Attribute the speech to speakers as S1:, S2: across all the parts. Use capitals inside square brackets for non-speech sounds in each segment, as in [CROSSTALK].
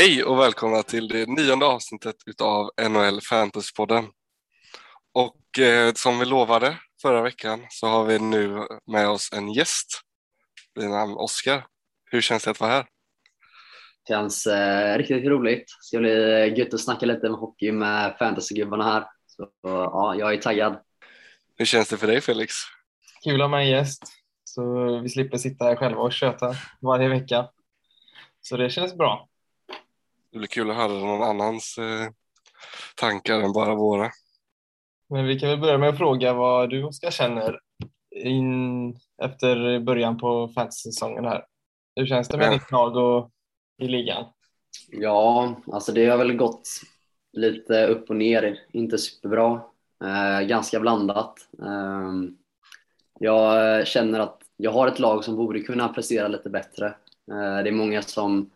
S1: Hej och välkomna till det nionde avsnittet utav NHL Fantasypodden. Och eh, som vi lovade förra veckan så har vi nu med oss en gäst vid namn Oskar. Hur känns det att vara här?
S2: Känns eh, riktigt roligt. Det ska bli gött att snacka lite med hockey med fantasygubbarna här. Så ja, jag är taggad.
S1: Hur känns det för dig Felix?
S3: Kul att ha med en gäst så vi slipper sitta här själva och köta varje vecka. Så det känns bra.
S1: Det blir kul att höra någon annans eh, tankar än bara våra.
S3: Men vi kan väl börja med att fråga vad du Oskar känner in efter början på fantasy-säsongen här. Hur känns det med
S1: Ja.
S3: ditt lag och i ligan?
S2: Ja, alltså det har väl gått lite upp och ner. Inte superbra. Eh, ganska blandat. Eh, jag känner att jag har ett lag som borde kunna prestera lite bättre. Eh, det är många som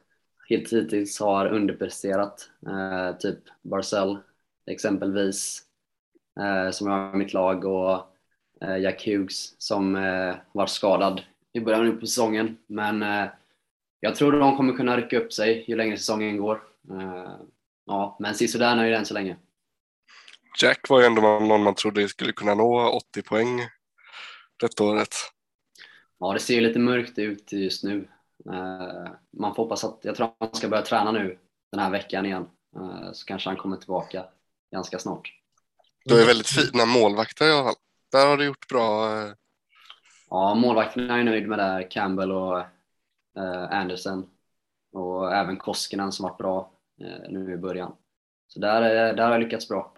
S2: helt hittills har underpresterat. Eh, typ Barcel exempelvis, eh, som jag har i mitt lag, och eh, Jack Hughes som eh, var skadad i början på säsongen. Men eh, jag tror de kommer kunna rycka upp sig ju längre säsongen går. Eh, ja, men sisådär nöjd än så länge.
S1: Jack var ju ändå någon man trodde skulle kunna nå 80 poäng detta året.
S2: Ja, det ser ju lite mörkt ut just nu. Eh, man får hoppas att, jag tror att han ska börja träna nu den här veckan igen. Eh, så kanske han kommer tillbaka ganska snart.
S1: Du är väldigt fina målvakter i alla fall. Där har du gjort bra. eh,
S2: Ja, målvakten är nöjd med där, Campbell och Anderson. Och även Koskinen som varit bra nu i början. Så där, där har jag lyckats bra.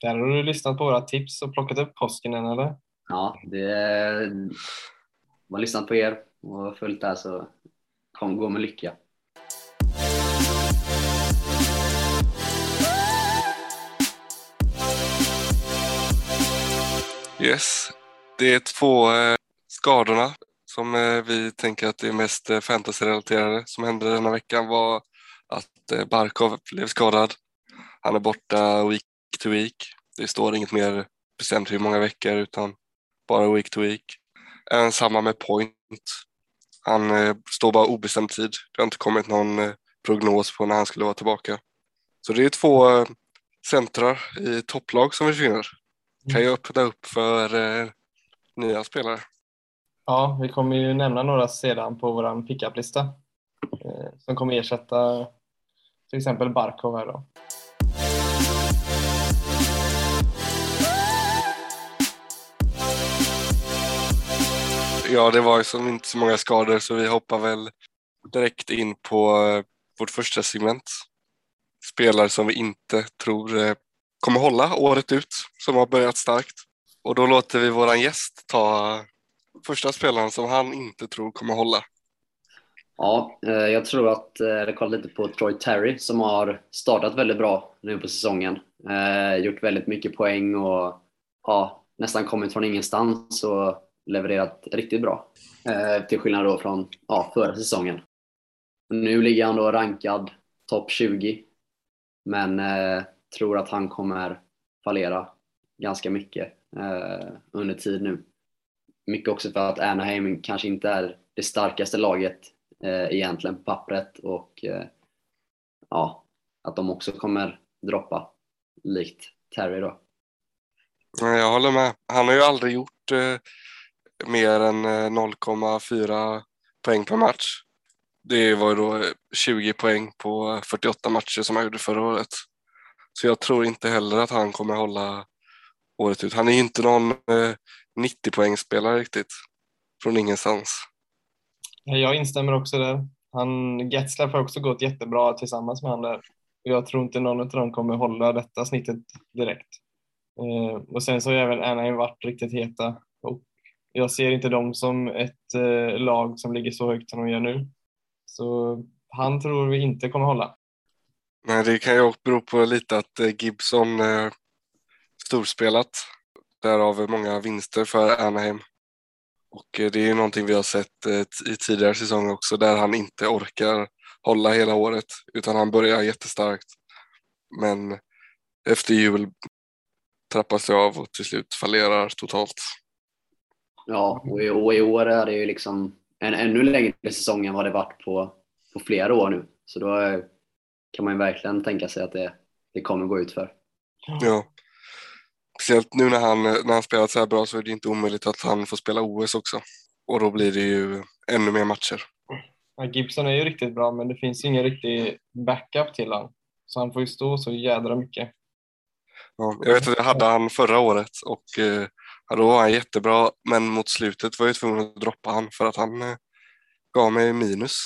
S3: Där har du lyssnat på våra tips och plockat upp Koskinen eller?
S2: Ja, det man har lyssnat på er och följt där så kom gå med lycka.
S1: Yes. Det är två eh, skadorna som eh, vi tänker att det är mest fantasyrelaterade fantasy-relaterade som hände denna veckan var att Barkov blev skadad. Han är borta week to week. Det står inget mer bestämt hur många veckor utan bara week to week. Även samma med Point. Han eh, står bara obestämd tid. Det har inte kommit någon eh, prognos på när han skulle vara tillbaka. Så det är två eh, centrar i topplag som försvinner. Kan ju öppna upp för eh, nya spelare.
S3: Ja, vi kommer ju nämna några sedan på vår pickup-lista eh, som kommer ersätta till exempel Barkov här då.
S1: Ja, det var ju som inte så många skador så vi hoppar väl direkt in på eh, vårt första segment. Spelare som vi inte tror eh, kommer hålla året ut, som har börjat starkt. Och då låter vi våran gäst ta första spelaren som han inte tror kommer hålla.
S2: Ja, eh, jag tror att, jag kollade lite på Troy Terry som har startat väldigt bra nu på säsongen. Gjort väldigt mycket poäng och ja, nästan kommit från ingenstans och levererat riktigt bra. Eh, till skillnad då från ja, förra säsongen. Nu ligger han då rankad topp 20. Men eh, tror att han kommer fallera ganska mycket eh, under tid nu. Mycket också för att Anaheim kanske inte är det starkaste laget eh, egentligen på pappret och eh, ja, att de också kommer droppa likt Terry då.
S1: Jag håller med. Han har ju aldrig gjort eh, mer än eh, 0,4 poäng per match. Det var ju då eh, 20 poäng på 48 matcher som han gjorde förra året. Så jag tror inte heller att han kommer hålla året ut. Han är ju inte någon eh, 90 poängspelare riktigt. Från ingenstans.
S3: Jag instämmer också där. Han, Getzlaff har också gått jättebra tillsammans med han där. Jag tror inte någon av dem kommer hålla detta snittet direkt. Och sen så har även Anaheim varit riktigt heta. Jag ser inte dem som ett eh, lag som ligger så högt som de gör nu. Så han tror vi inte kommer hålla.
S1: Men det kan ju också bero på lite att eh, Gibson eh, storspelat. Därav många vinster för Anaheim. Och eh, det är ju någonting vi har sett eh, i tidigare säsonger också där han inte orkar hålla hela året utan han börjar jättestarkt. Men efter jul trappas det av och till slut fallerar totalt.
S2: Ja, och i, och i år är det ju liksom en ännu längre säsong än vad det varit på, på flera år nu. Så då är, kan man ju verkligen tänka sig att det, det kommer gå ut för.
S1: Ja. Speciellt nu när han, när han spelat så här bra så är det inte omöjligt att han får spela OS också. Och då blir det ju ännu mer matcher.
S3: Ja, Gibson är ju riktigt bra men det finns ju ingen riktig backup till han. Så han får ju stå så jädra mycket.
S1: Ja, jag vet att jag hade han förra året och eh, då var han jättebra men mot slutet var jag tvungen att droppa han för att han eh, gav mig minus.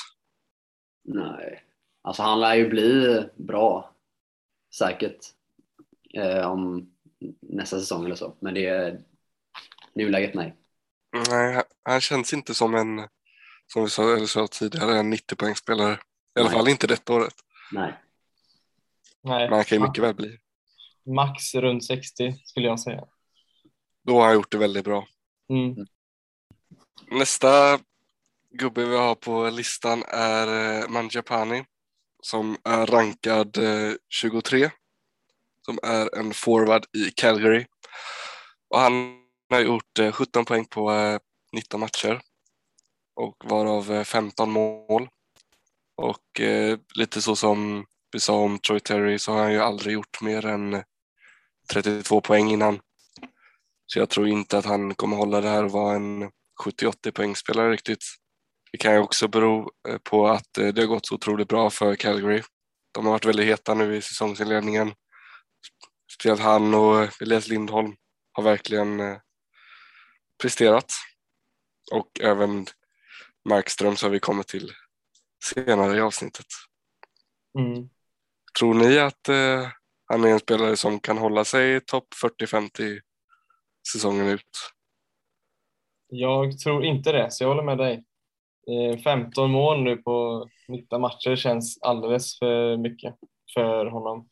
S2: Nej, alltså han lär ju bli bra säkert eh, om nästa säsong eller så. Men det är nuläget nej.
S1: Nej, han, känns inte som en, som vi sa, eller sa tidigare, en 90 poängspelare. I alla fall inte detta året.
S2: Nej.
S3: Nej,
S1: Men han kan ju mycket väl bli.
S3: max runt 60 skulle jag säga.
S1: Då har han gjort det väldigt bra.
S3: Mm.
S1: Nästa gubbe vi har på listan är eh, Manjapani som är rankad eh, 23. Som är en forward i Calgary. Och han har gjort eh, 17 poäng på eh, 19 matcher och varav eh, 15 mål. Och eh, lite så som vi sa om Troy Terry så har han ju aldrig gjort mer än 32 poäng innan. Så jag tror inte att han kommer hålla det här och vara en 70-80 poängspelare riktigt. Det kan ju också bero eh, på att eh, det har gått så otroligt bra för Calgary. De har varit väldigt heta nu i säsongsinledningen. Speciellt han och eh, Elias Lindholm har verkligen presterat. Och även Markström som vi kommer till senare i avsnittet.
S3: Mm.
S1: Tror ni att han är en spelare som kan hålla sig topp 40-50 säsongen ut?
S3: Jag tror inte det, så jag håller med dig. Eh, 15 mål nu på 19 matcher känns alldeles för mycket för honom.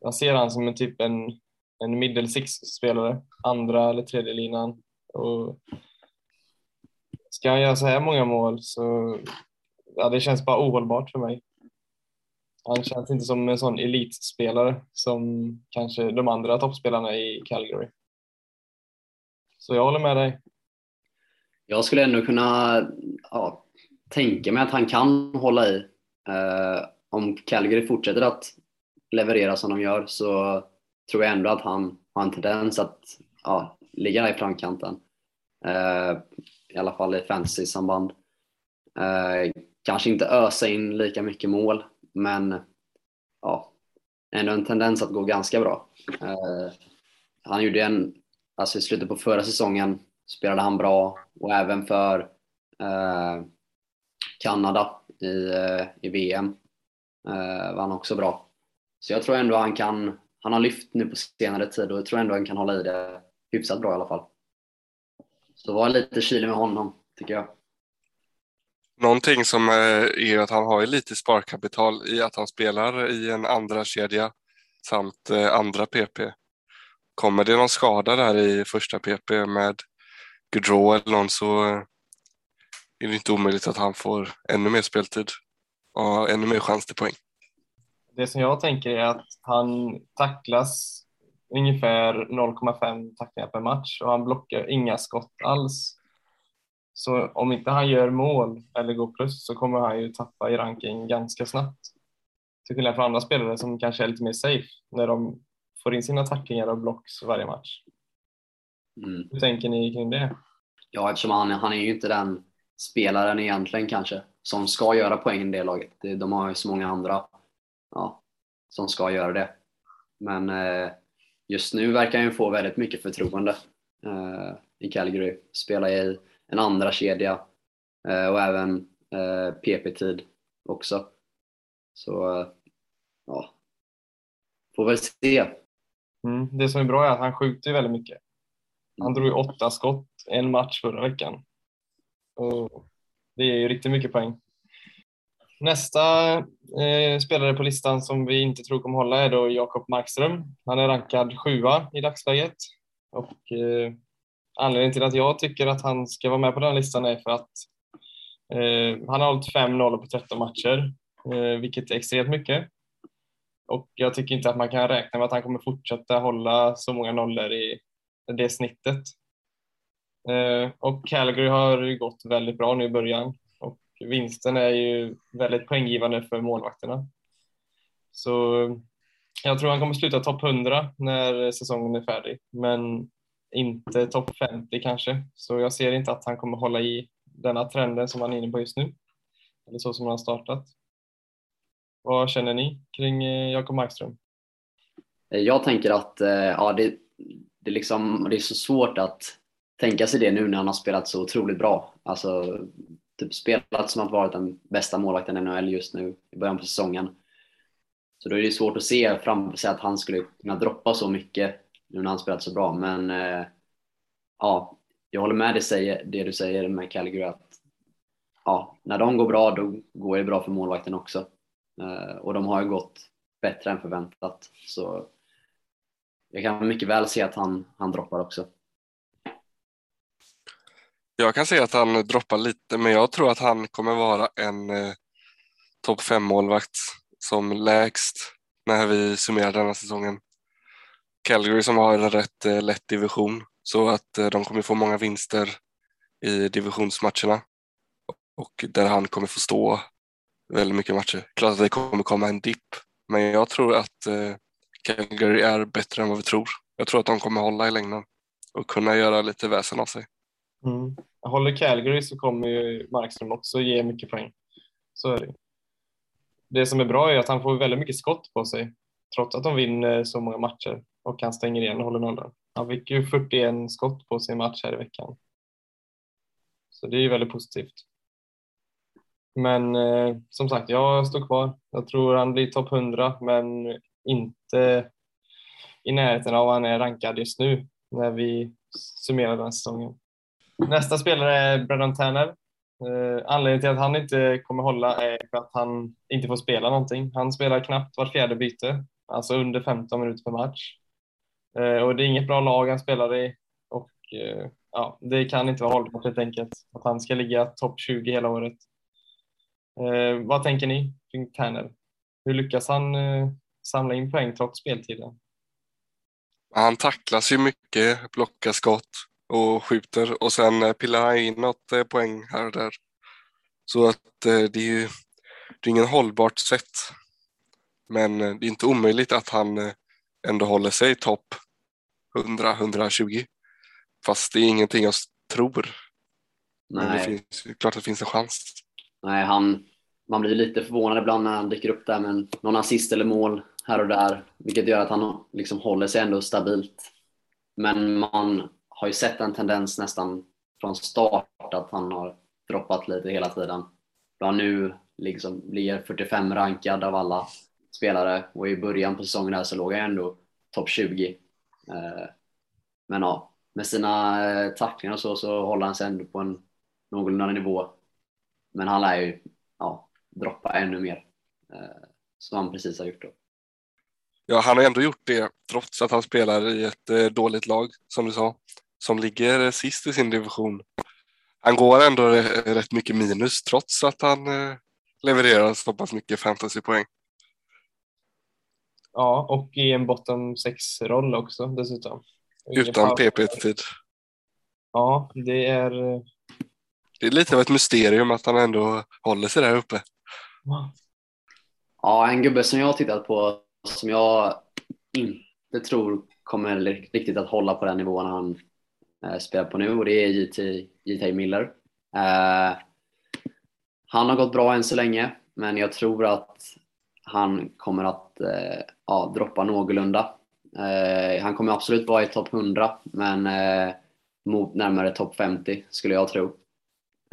S3: Jag ser han som en typ en, en middle six-spelare, andra eller tredje linan. Och ska han göra så här många mål så ja, det känns bara ohållbart för mig. Han känns inte som en sån elitspelare som kanske de andra toppspelarna i Calgary. Så jag håller med dig.
S2: Jag skulle ändå kunna ja, tänka mig att han kan hålla i. Eh, om Calgary fortsätter att leverera som de gör så tror jag ändå att han har en tendens att ja, ligga där i framkanten. Eh, I alla fall i fantasy-samband. Eh, kanske inte ösa in lika mycket mål, men ja, ändå en tendens att gå ganska bra. Eh, han gjorde en, alltså i slutet på förra säsongen spelade han bra och även för eh, Kanada i, eh, i VM eh, var han också bra. Så jag tror ändå han kan, han har lyft nu på senare tid och jag tror ändå han kan hålla i det hyfsat bra i alla fall. Så var lite kylig med honom, tycker jag.
S1: Någonting som eh, är att han har ju lite sparkapital i att han spelar i en andra kedja samt eh, andra PP. Kommer det någon skada där i första PP med Gaudreau eller någon så eh, är det inte omöjligt att han får ännu mer speltid och ännu mer chans till poäng.
S3: Det som jag tänker är att han tacklas ungefär 0,5 tacklingar per match och han blockar inga skott alls. Så om inte han gör mål eller går plus så kommer han ju tappa i ranking ganska snabbt. Till skillnad från andra spelare som kanske är lite mer safe när de får in sina tacklingar och blocks varje match.
S2: Mm.
S3: Hur tänker ni kring det?
S2: Ja, eftersom han, han är ju inte den spelaren egentligen kanske som ska göra poängen i det laget. De har ju så många andra ja, som ska göra det. Men eh, just nu verkar han ju få väldigt mycket förtroende eh, i Calgary. Spela i en andra kedja eh, och även eh, PP-tid också. Så eh, ja, får väl se.
S3: Mm. Det som är bra är att han skjuter ju väldigt mycket. Han drog ju åtta skott en match förra veckan. Och det är ju riktigt mycket poäng. Nästa eh, spelare på listan som vi inte tror kommer hålla är då Jakob Markström. Han är rankad sjua i dagsläget. Och eh, anledningen till att jag tycker att han ska vara med på den listan är för att eh, han har hållit 5-0 på 13 matcher, eh, vilket är extremt mycket. Och jag tycker inte att man kan räkna med att han kommer fortsätta hålla så många nollor i det snittet. Eh, och Calgary har ju gått väldigt bra nu i början och vinsten är ju väldigt poänggivande för målvakterna. Så eh, jag tror han kommer sluta topp 100 när säsongen är färdig, men inte topp 50 kanske. Så jag ser inte att han kommer hålla i denna trenden som han är inne på just nu, eller så som han har startat. Vad känner ni kring eh, Jakob Markström?
S2: Eh, jag tänker att eh, ja, det, det, liksom, det är så svårt att tänka sig det nu när han har spelat så otroligt bra. Alltså, typ spelat som att varit den bästa målvakten i NHL just nu i början på säsongen. Så då är det svårt att se framför sig att han skulle kunna droppa så mycket nu när han spelat så bra. Men eh, ja, jag håller med dig det du säger med Calgary att ja, när de går bra då går det bra för målvakten också. Eh, och de har ju gått bättre än förväntat. Så jag kan mycket väl se att han, han droppar också.
S1: Jag kan se att han droppar lite, men jag tror att han kommer vara en eh, topp 5 målvakt som lägst när vi summerar denna säsongen. Calgary som har en rätt eh, lätt division så att eh, de kommer få många vinster i divisionsmatcherna och där han kommer få stå väldigt mycket matcher. Klart att det kommer komma en dipp, men jag tror att eh, Calgary är bättre än vad vi tror. Jag tror att de kommer hålla i längden och kunna göra lite väsen av sig.
S3: Mm. Håller Calgary så kommer ju Markström också ge mycket poäng. Så är det. Det som är bra är att han får väldigt mycket skott på sig trots att de vinner så många matcher och han stänger igen och håller nollan. Han fick ju 41 skott på sin match här i veckan. Så det är ju väldigt positivt. Men eh, som sagt, jag står kvar. Jag tror han blir topp 100, men inte i närheten av vad han är rankad just nu när vi summerar den säsongen. Nästa spelare är Brennan Tanner. Eh, anledningen till att han inte kommer hålla är för att han inte får spela någonting. Han spelar knappt vart fjärde byte, alltså under 15 minuter per match. Eh, och det är inget bra lag han spelar i och eh, ja, det kan inte vara hållbart helt enkelt att han ska ligga topp 20 hela året. Eh, vad tänker ni kring Tanner? Hur lyckas han eh, samla in poäng trots speltiden?
S1: Han tacklas ju mycket, blockar skott och skjuter och sen eh, pillar han in något eh, poäng här och där. Så att eh, det är ju det är ingen hållbart sätt. Men det är inte omöjligt att han ändå håller sig topp 100-120. Fast det är ingenting jag tror. Nej. Men det finns klart att det finns en chans.
S2: Nej, han, man blir lite förvånad ibland när han dyker upp där med någon assist eller mål här och där, vilket gör att han liksom håller sig ändå stabilt. Men man har ju sett en tendens nästan från start att han har droppat lite hela tiden. Han nu liksom blir 45 rankad av alla spelare och i början på säsongen här så låg han ändå topp 20. Eh, men ja, med sina eh, tacklingar och så, så håller han sig ändå på en någorlunda nivå. Men han lär ju ja, droppa ännu mer, eh, som han precis har gjort då.
S1: Ja, han har ändå gjort det trots att han spelar i ett dåligt lag, som du sa som ligger sist i sin division. Han går ändå rätt mycket minus trots att han eh, levererar så pass mycket fantasypoäng.
S3: Ja, och i en bottom 6-roll också dessutom.
S1: Utan PP-tid.
S3: Ja, det är...
S1: Det är lite av ett mysterium att han ändå håller sig där uppe.
S2: Ja, en gubbe som jag har tittat på som jag inte tror kommer riktigt att hålla på den nivån han eh, spelar på nu och det är JT, JT Miller. Eh, han har gått bra än så länge, men jag tror att han kommer att eh, ja, droppa någorlunda. Eh, han kommer absolut vara i topp 100, men eh, mot närmare topp 50 skulle jag tro.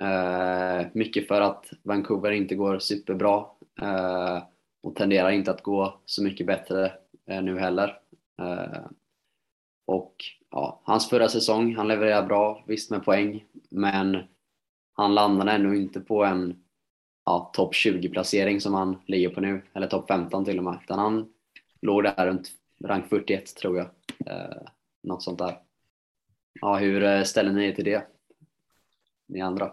S2: Eh, mycket för att Vancouver inte går superbra eh, och tenderar inte att gå så mycket bättre eh, nu heller. Eh, och ja, hans förra säsong, han levererade bra, visst med poäng, men han landade ändå inte på en ja, topp 20-placering som han ligger på nu, eller topp 15 till och med, utan han låg där runt rank 41 tror jag. Eh, något sånt där. Ja, hur eh, ställer ni er till det? Ni andra?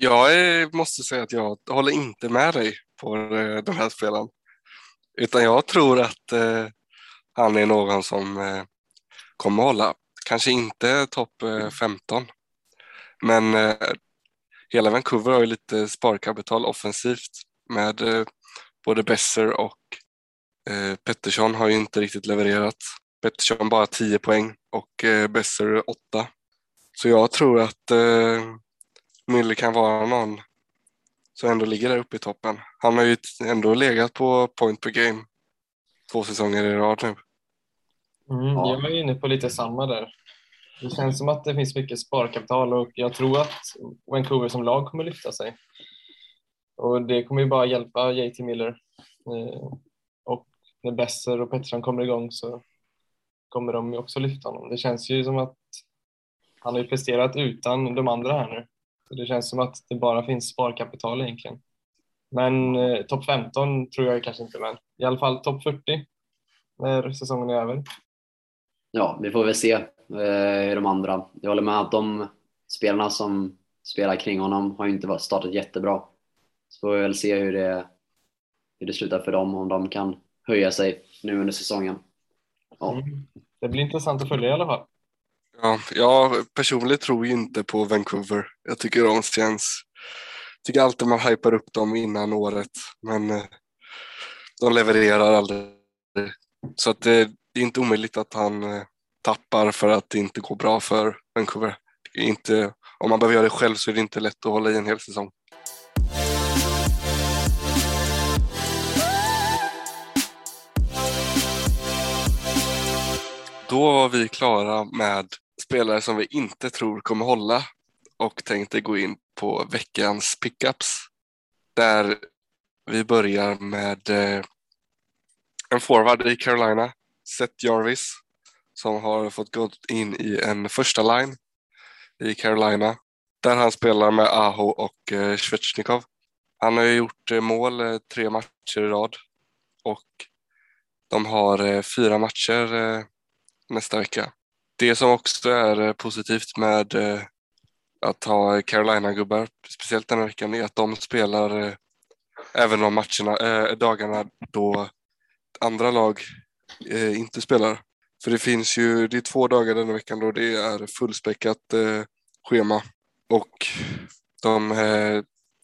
S1: Jag måste säga att jag håller inte med dig på eh, den här spelaren. Utan jag tror att eh, han är någon som eh, kommer hålla, kanske inte topp eh, 15, men eh, hela Vancouver har ju lite sparkapital offensivt med eh, både Besser och Pettersson har ju inte riktigt levererat. Pettersson bara 10 poäng och Besser 8. Så jag tror att Müller kan vara någon som ändå ligger där uppe i toppen. Han har ju ändå legat på point per game två säsonger i rad nu.
S3: Mm,
S2: Ja.
S3: Jag är inne på lite samma där. Det känns som att det finns mycket sparkapital och jag tror att Vancouver som lag kommer lyfta sig. Och det kommer ju bara hjälpa JT Miller. Eh, Och när Besser och Pettersson kommer igång så kommer de ju också lyfta honom. Det känns ju som att han har ju presterat utan de andra här nu. Det känns som att det bara finns sparkapital egentligen. Men eh, topp 15 tror jag kanske inte, men i alla fall topp 40 när säsongen är över.
S2: Ja, vi får väl se eh, de andra. Jag håller med att de spelarna som spelar kring honom har inte varit- startat jättebra. Så får vi väl se hur det, hur det slutar för dem, om de kan höja sig nu under säsongen. Ja,
S3: Mm. Det blir intressant att följa i alla fall.
S1: Ja, jag personligen tror ju inte på Vancouver. Jag tycker de känns... tycker alltid man hypar upp dem innan året, men eh, de levererar aldrig. Så att det, det är inte omöjligt att han eh, tappar för att det inte går bra för Vancouver. Inte, om man behöver göra det själv så är det inte lätt att hålla i en hel säsong. Då var vi klara med spelare som vi inte tror kommer hålla och tänkte gå in på veckans pickups. Där vi börjar med eh, en forward i Carolina, Seth Jarvis, som har fått gå in i en första line i Carolina, där han spelar med Aho och eh, Svechnikov. Han har ju gjort eh, mål eh, tre matcher i rad och de har eh, fyra matcher eh, nästa vecka. Det som också är eh, positivt med eh, att ha Carolina-gubbar, speciellt den här veckan, är att de spelar eh, även de matcherna, dagarna då andra lag inte spelar. För det finns ju, det är två dagar denna veckan då det är fullspäckat schema och de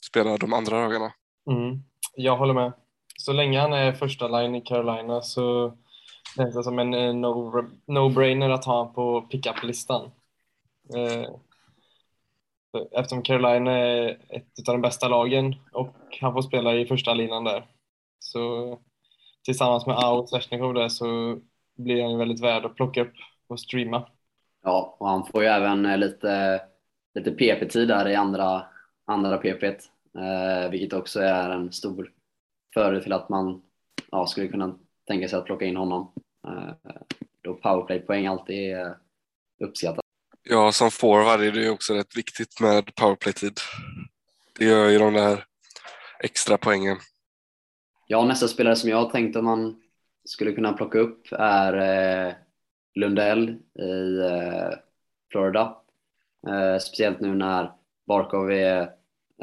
S1: spelar de andra dagarna.
S3: Mm. Jag håller med. Så länge han är första line i Carolina så känns det som en eh, no- no-brainer att ha honom på pickup-listan. Eh, eftersom Carolina är ett av de bästa lagen och han får spela i första linan där. Så tillsammans med Ao och Svesjnikov där så blir han ju väldigt värd att plocka upp och streama.
S2: ja och han får ju även eh, lite, lite PP-tid där i andra, andra PP, eh, vilket också är en stor fördel till att man ja, skulle kunna tänka sig att plocka in honom. Eh, då powerplay-poäng alltid är uppskattat.
S1: Ja, som forward är det ju också rätt viktigt med powerplay-tid. Det gör ju de där extra poängen.
S2: Ja, nästa spelare som jag har tänkt att man skulle kunna plocka upp är eh, Lundell i eh, Florida. Eh, speciellt nu när Barkov är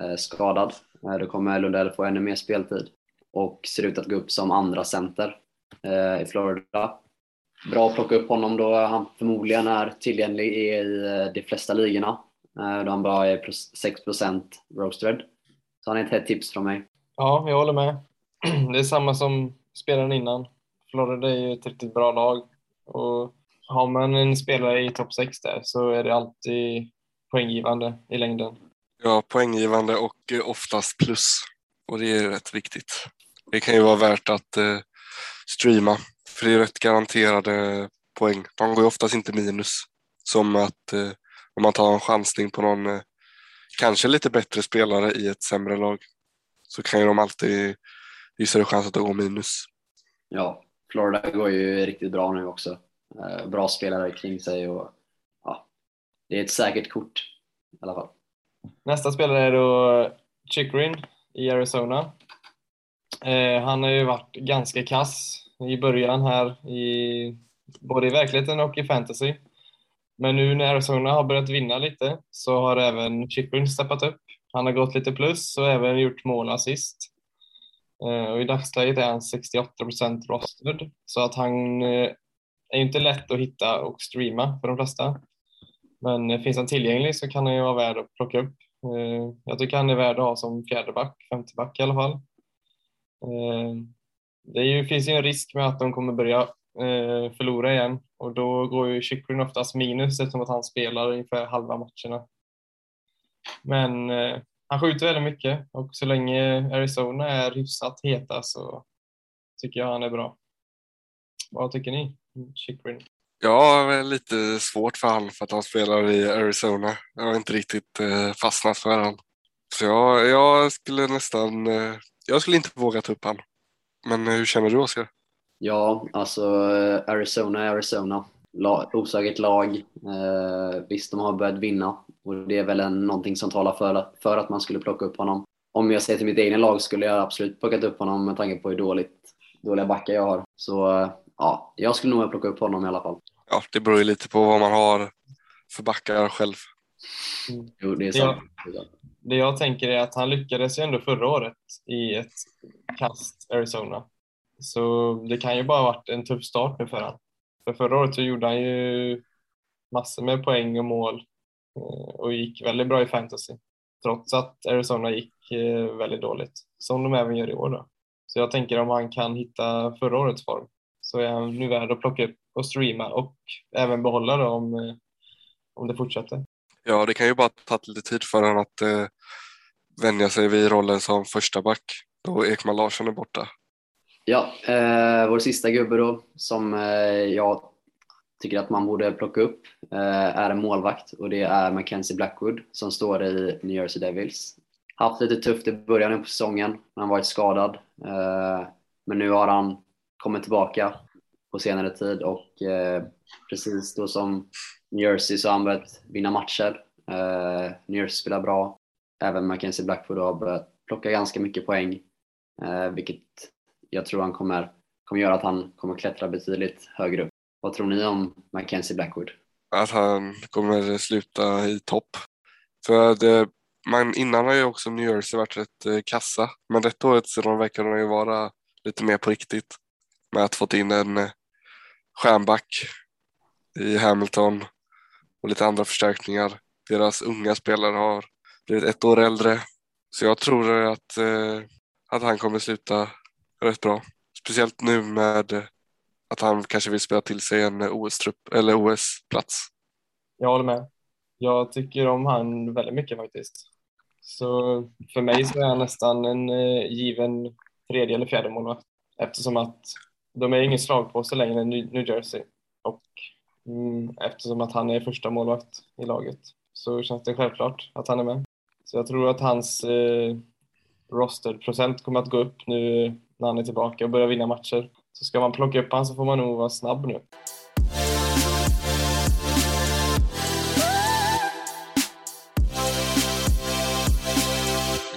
S2: eh, skadad. Eh, då kommer Lundell få ännu mer speltid och ser ut att gå upp som andra center eh, i Florida. Bra att plocka upp honom då han förmodligen är tillgänglig i eh, de flesta ligorna. Eh, då han bara är plus- 6% roasted. Så han är ett hett tips från mig.
S3: Ja, jag håller med. [CLEARS THROAT] Det är samma som spelaren innan. Florida är ju ett riktigt bra lag och har man en spelare i topp 6 där så är det alltid poänggivande i längden.
S1: Ja, poänggivande och eh, oftast plus. Och det är rätt viktigt. Det kan ju vara värt att eh, streama, för det är rätt garanterade poäng. De går ju oftast inte minus. Som att eh, om man tar en chansning på någon eh, kanske lite bättre spelare i ett sämre lag så kan ju de alltid, det är större chans att de går minus.
S2: Ja, Florida går ju riktigt bra nu också. Eh, bra spelare kring sig och ja, det är ett säkert kort i alla fall.
S3: Nästa spelare är då Chikrin i Arizona. Eh, han har ju varit ganska kass i början här, i, både i verkligheten och i fantasy. Men nu när Arizona har börjat vinna lite så har även Chikrin steppat upp. Han har gått lite plus och även gjort mål och assist. Eh, och I dagsläget är han 68 procent rostad, så att han eh, är ju inte lätt att hitta och streama för de flesta. Men eh, finns han tillgänglig så kan han ju vara värd att plocka upp. Eh, jag tycker han är värd att ha som fjärdeback, femteback i alla fall. Eh, det ju, finns ju en risk med att de kommer börja eh, förlora igen och då går ju Chikrin oftast minus eftersom att han spelar ungefär halva matcherna. Men eh, han skjuter väldigt mycket och så länge Arizona är hyfsat heta så tycker jag han är bra. Vad tycker ni? Chikrin?
S1: Jag har lite svårt för honom för att han spelar i Arizona. Jag har inte riktigt fastnat för honom. Så jag, jag skulle nästan, jag skulle inte våga ta upp han. Men hur känner du Oskar?
S2: Ja, alltså Arizona är Arizona. La, osäkert lag. Eh, visst, de har börjat vinna och det är väl en, någonting som talar för, för att man skulle plocka upp honom. Om jag ser till mitt egna lag skulle jag absolut plockat upp honom med tanke på hur dåligt, dåliga backar jag har. Så ja, jag skulle nog plocka upp honom i alla fall.
S1: Ja, det beror ju lite på vad man har för backar själv.
S2: Mm. Jo, det är sant.
S3: Det, det jag tänker är att han lyckades ju ändå förra året i ett kast Arizona. Så det kan ju bara ha varit en tuff start nu för honom. För förra året så gjorde han ju massor med poäng och mål eh, och gick väldigt bra i fantasy. Trots att Arizona gick eh, väldigt dåligt, som de även gör i år. Då. Så jag tänker om han kan hitta förra årets form så är han nu värd att plocka upp och streama och även behålla det om, eh, om det fortsätter.
S1: Ja, det kan ju bara ta lite tid för honom att eh, vänja sig vid rollen som första back då Ekman Larsson är borta.
S2: Ja, eh, vår sista gubbe då som eh, jag tycker att man borde plocka upp eh, är en målvakt och det är Mackenzie Blackwood som står i New Jersey Devils. Haft lite tufft i början på säsongen när han varit skadad. Eh, men nu har han kommit tillbaka på senare tid och eh, precis då som New Jersey så har han börjat vinna matcher. Uh, New Jersey spelar bra. Även Mackenzie Blackwood har börjat plocka ganska mycket poäng, uh, vilket jag tror han kommer, kommer göra att han kommer klättra betydligt högre upp. Vad tror ni om Mackenzie Blackwood?
S1: Att han kommer sluta i topp. För det, eh, man, innan har ju också New Jersey varit rätt eh, kassa, men detta året så de verkar de ju vara lite mer på riktigt med att fått in en eh, stjärnback i Hamilton och lite andra förstärkningar. Deras unga spelare har blivit ett år äldre. Så jag tror att, eh, att han kommer sluta rätt bra. Speciellt nu med eh, att han kanske vill spela till sig en eh, OS-trupp eller OS-plats.
S3: Jag håller med. Jag tycker om han väldigt mycket faktiskt. Så för mig så är han nästan en eh, given tredje eller fjärde målvakt eftersom att de är ingen slagpåse längre än New Jersey och mm, eftersom att han är första målvakt i laget så känns det självklart att han är med. Så jag tror att hans eh, rosterprocent kommer att gå upp nu när han är tillbaka och börjar vinna matcher. Så ska man plocka upp honom så får man nog vara snabb nu.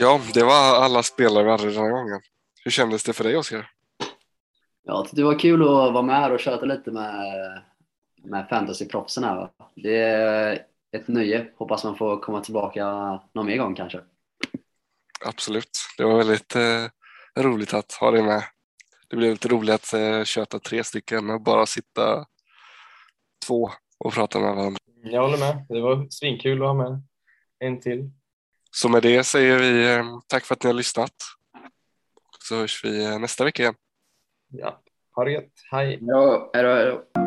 S1: Ja, det var alla spelare vi hade den här gången. Hur kändes det för dig, Oskar?
S2: Ja, det var kul att vara med här och köta lite med, med fantasyproffsen här. Det är ett nöje. Hoppas man får komma tillbaka någon mer gång kanske.
S1: Absolut. Det var väldigt eh, roligt att ha dig med. Det blev lite roligt att eh, köta tre stycken och bara sitta två och prata med varandra.
S3: Jag håller med. Det var svinkul att ha med en till.
S1: Så med det säger vi eh, tack för att ni har lyssnat. Så hörs vi eh, nästa vecka igen.
S3: Ja, ha det gött. Hej.
S2: Ja, hej då.